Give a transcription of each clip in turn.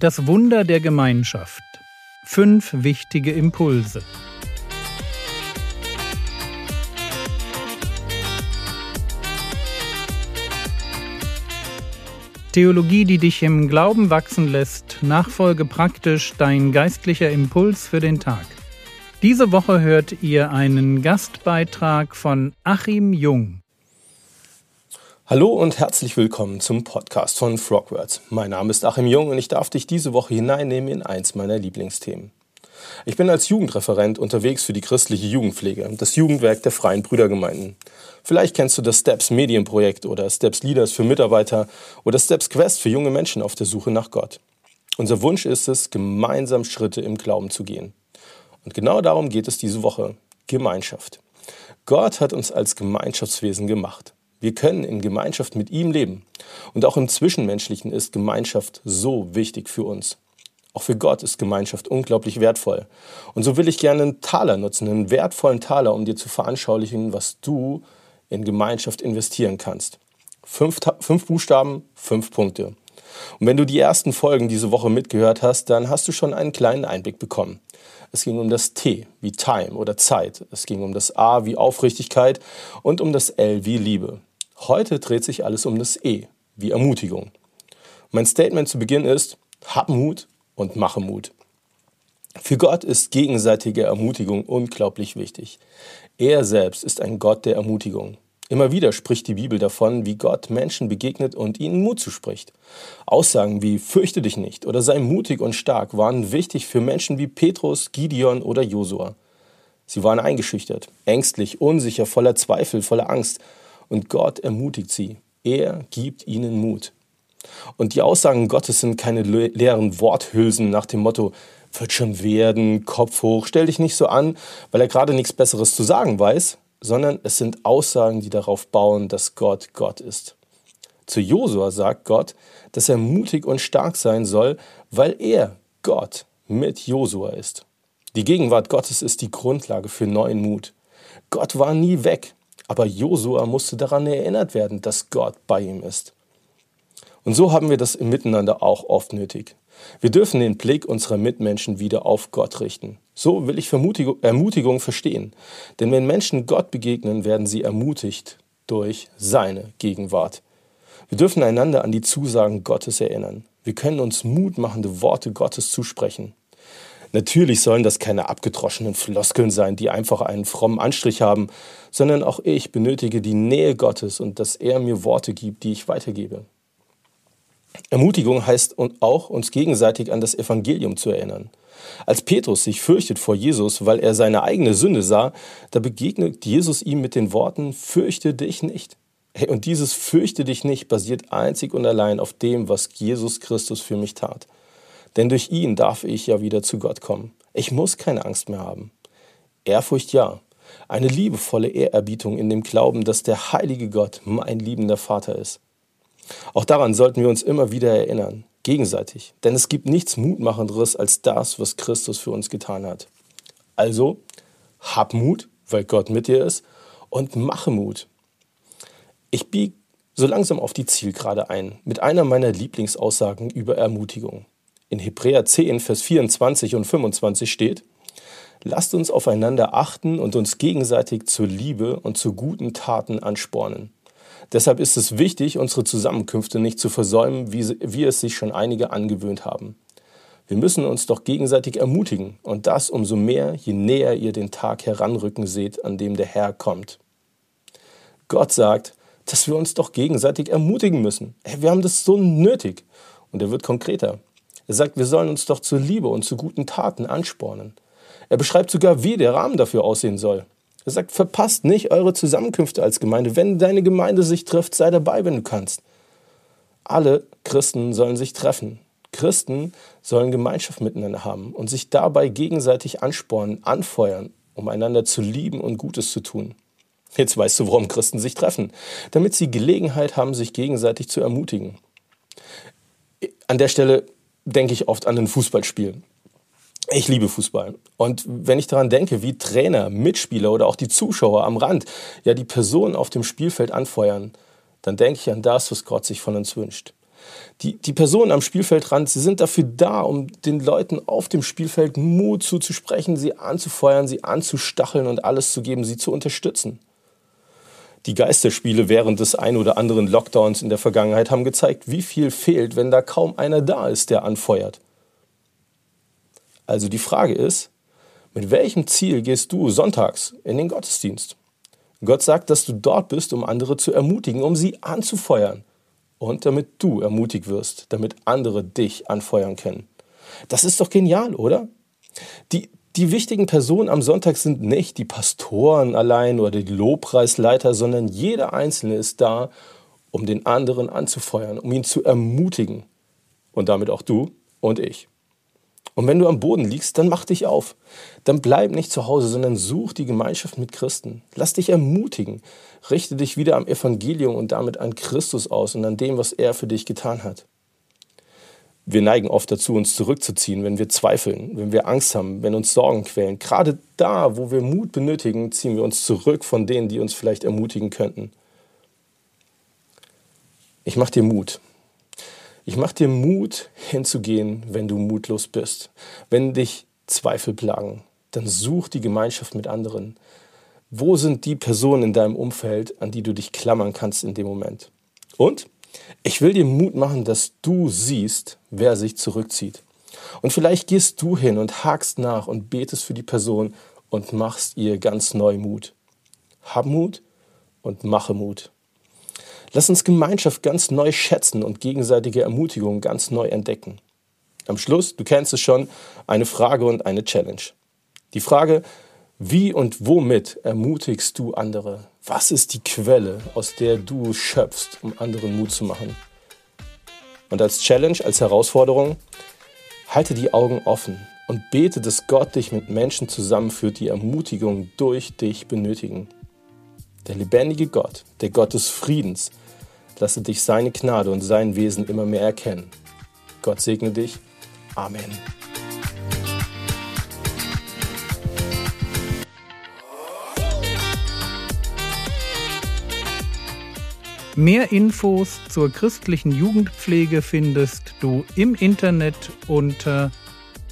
Das Wunder der Gemeinschaft. Fünf wichtige Impulse. Theologie, die dich im Glauben wachsen lässt, Nachfolge praktisch, dein geistlicher Impuls für den Tag. Diese Woche hört ihr einen Gastbeitrag von Achim Jung. Hallo und herzlich willkommen zum Podcast von Frogwords. Mein Name ist Achim Jung und ich darf dich diese Woche hineinnehmen in eins meiner Lieblingsthemen. Ich bin als Jugendreferent unterwegs für die christliche Jugendpflege, das Jugendwerk der Freien Brüdergemeinden. Vielleicht kennst du das Steps Medienprojekt oder Steps Leaders für Mitarbeiter oder Steps Quest für junge Menschen auf der Suche nach Gott. Unser Wunsch ist es, gemeinsam Schritte im Glauben zu gehen. Und genau darum geht es diese Woche. Gemeinschaft. Gott hat uns als Gemeinschaftswesen gemacht. Wir können in Gemeinschaft mit ihm leben. Und auch im Zwischenmenschlichen ist Gemeinschaft so wichtig für uns. Auch für Gott ist Gemeinschaft unglaublich wertvoll. Und so will ich gerne einen Taler nutzen, einen wertvollen Taler, um dir zu veranschaulichen, was du in Gemeinschaft investieren kannst. Fünf, fünf Buchstaben, fünf Punkte. Und wenn du die ersten Folgen diese Woche mitgehört hast, dann hast du schon einen kleinen Einblick bekommen. Es ging um das T wie Time oder Zeit. Es ging um das A wie Aufrichtigkeit und um das L wie Liebe. Heute dreht sich alles um das E, wie Ermutigung. Mein Statement zu Beginn ist, hab Mut und mache Mut. Für Gott ist gegenseitige Ermutigung unglaublich wichtig. Er selbst ist ein Gott der Ermutigung. Immer wieder spricht die Bibel davon, wie Gott Menschen begegnet und ihnen Mut zuspricht. Aussagen wie fürchte dich nicht oder sei mutig und stark waren wichtig für Menschen wie Petrus, Gideon oder Josua. Sie waren eingeschüchtert, ängstlich, unsicher, voller Zweifel, voller Angst und Gott ermutigt sie. Er gibt ihnen Mut. Und die Aussagen Gottes sind keine leeren Worthülsen nach dem Motto, wird schon werden, Kopf hoch, stell dich nicht so an, weil er gerade nichts Besseres zu sagen weiß, sondern es sind Aussagen, die darauf bauen, dass Gott Gott ist. Zu Josua sagt Gott, dass er mutig und stark sein soll, weil er, Gott, mit Josua ist. Die Gegenwart Gottes ist die Grundlage für neuen Mut. Gott war nie weg. Aber Josua musste daran erinnert werden, dass Gott bei ihm ist. Und so haben wir das im Miteinander auch oft nötig. Wir dürfen den Blick unserer Mitmenschen wieder auf Gott richten. So will ich Ermutigung verstehen. Denn wenn Menschen Gott begegnen, werden sie ermutigt durch seine Gegenwart. Wir dürfen einander an die Zusagen Gottes erinnern. Wir können uns mutmachende Worte Gottes zusprechen. Natürlich sollen das keine abgedroschenen Floskeln sein, die einfach einen frommen Anstrich haben, sondern auch ich benötige die Nähe Gottes und dass er mir Worte gibt, die ich weitergebe. Ermutigung heißt auch, uns gegenseitig an das Evangelium zu erinnern. Als Petrus sich fürchtet vor Jesus, weil er seine eigene Sünde sah, da begegnet Jesus ihm mit den Worten, fürchte dich nicht. Und dieses fürchte dich nicht basiert einzig und allein auf dem, was Jesus Christus für mich tat. Denn durch ihn darf ich ja wieder zu Gott kommen. Ich muss keine Angst mehr haben. Ehrfurcht ja. Eine liebevolle Ehrerbietung in dem Glauben, dass der heilige Gott mein liebender Vater ist. Auch daran sollten wir uns immer wieder erinnern, gegenseitig. Denn es gibt nichts Mutmachenderes als das, was Christus für uns getan hat. Also, hab Mut, weil Gott mit dir ist, und mache Mut. Ich biege so langsam auf die Zielgerade ein, mit einer meiner Lieblingsaussagen über Ermutigung in Hebräer 10, Vers 24 und 25 steht, Lasst uns aufeinander achten und uns gegenseitig zur Liebe und zu guten Taten anspornen. Deshalb ist es wichtig, unsere Zusammenkünfte nicht zu versäumen, wie, wie es sich schon einige angewöhnt haben. Wir müssen uns doch gegenseitig ermutigen und das umso mehr, je näher ihr den Tag heranrücken seht, an dem der Herr kommt. Gott sagt, dass wir uns doch gegenseitig ermutigen müssen. Wir haben das so nötig. Und er wird konkreter. Er sagt, wir sollen uns doch zur Liebe und zu guten Taten anspornen. Er beschreibt sogar, wie der Rahmen dafür aussehen soll. Er sagt, verpasst nicht eure Zusammenkünfte als Gemeinde. Wenn deine Gemeinde sich trifft, sei dabei, wenn du kannst. Alle Christen sollen sich treffen. Christen sollen Gemeinschaft miteinander haben und sich dabei gegenseitig anspornen, anfeuern, um einander zu lieben und Gutes zu tun. Jetzt weißt du, warum Christen sich treffen. Damit sie Gelegenheit haben, sich gegenseitig zu ermutigen. An der Stelle denke ich oft an ein Fußballspiel. Ich liebe Fußball. Und wenn ich daran denke, wie Trainer, Mitspieler oder auch die Zuschauer am Rand ja die Person auf dem Spielfeld anfeuern, dann denke ich an das, was Gott sich von uns wünscht. Die, die Personen am Spielfeldrand, sie sind dafür da, um den Leuten auf dem Spielfeld Mut zuzusprechen, sie anzufeuern, sie anzustacheln und alles zu geben, sie zu unterstützen. Die Geisterspiele während des ein oder anderen Lockdowns in der Vergangenheit haben gezeigt, wie viel fehlt, wenn da kaum einer da ist, der anfeuert. Also die Frage ist, mit welchem Ziel gehst du sonntags in den Gottesdienst? Gott sagt, dass du dort bist, um andere zu ermutigen, um sie anzufeuern und damit du ermutigt wirst, damit andere dich anfeuern können. Das ist doch genial, oder? Die, die wichtigen Personen am Sonntag sind nicht die Pastoren allein oder die Lobpreisleiter, sondern jeder Einzelne ist da, um den anderen anzufeuern, um ihn zu ermutigen. Und damit auch du und ich. Und wenn du am Boden liegst, dann mach dich auf. Dann bleib nicht zu Hause, sondern such die Gemeinschaft mit Christen. Lass dich ermutigen. Richte dich wieder am Evangelium und damit an Christus aus und an dem, was er für dich getan hat. Wir neigen oft dazu, uns zurückzuziehen, wenn wir zweifeln, wenn wir Angst haben, wenn uns Sorgen quälen. Gerade da, wo wir Mut benötigen, ziehen wir uns zurück von denen, die uns vielleicht ermutigen könnten. Ich mache dir Mut. Ich mache dir Mut, hinzugehen, wenn du mutlos bist. Wenn dich Zweifel plagen, dann such die Gemeinschaft mit anderen. Wo sind die Personen in deinem Umfeld, an die du dich klammern kannst in dem Moment? Und ich will dir Mut machen, dass du siehst, wer sich zurückzieht. Und vielleicht gehst du hin und hakst nach und betest für die Person und machst ihr ganz neu Mut. Hab Mut und mache Mut. Lass uns Gemeinschaft ganz neu schätzen und gegenseitige Ermutigung ganz neu entdecken. Am Schluss, du kennst es schon, eine Frage und eine Challenge. Die Frage, wie und womit ermutigst du andere? Was ist die Quelle, aus der du schöpfst, um anderen Mut zu machen? Und als Challenge, als Herausforderung, halte die Augen offen und bete, dass Gott dich mit Menschen zusammenführt, die Ermutigung durch dich benötigen. Der lebendige Gott, der Gott des Friedens, lasse dich seine Gnade und sein Wesen immer mehr erkennen. Gott segne dich. Amen. Mehr Infos zur christlichen Jugendpflege findest du im Internet unter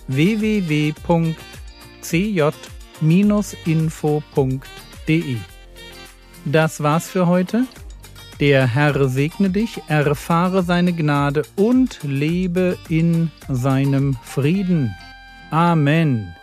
www.cj-info.de. Das war's für heute. Der Herr segne dich, erfahre seine Gnade und lebe in seinem Frieden. Amen.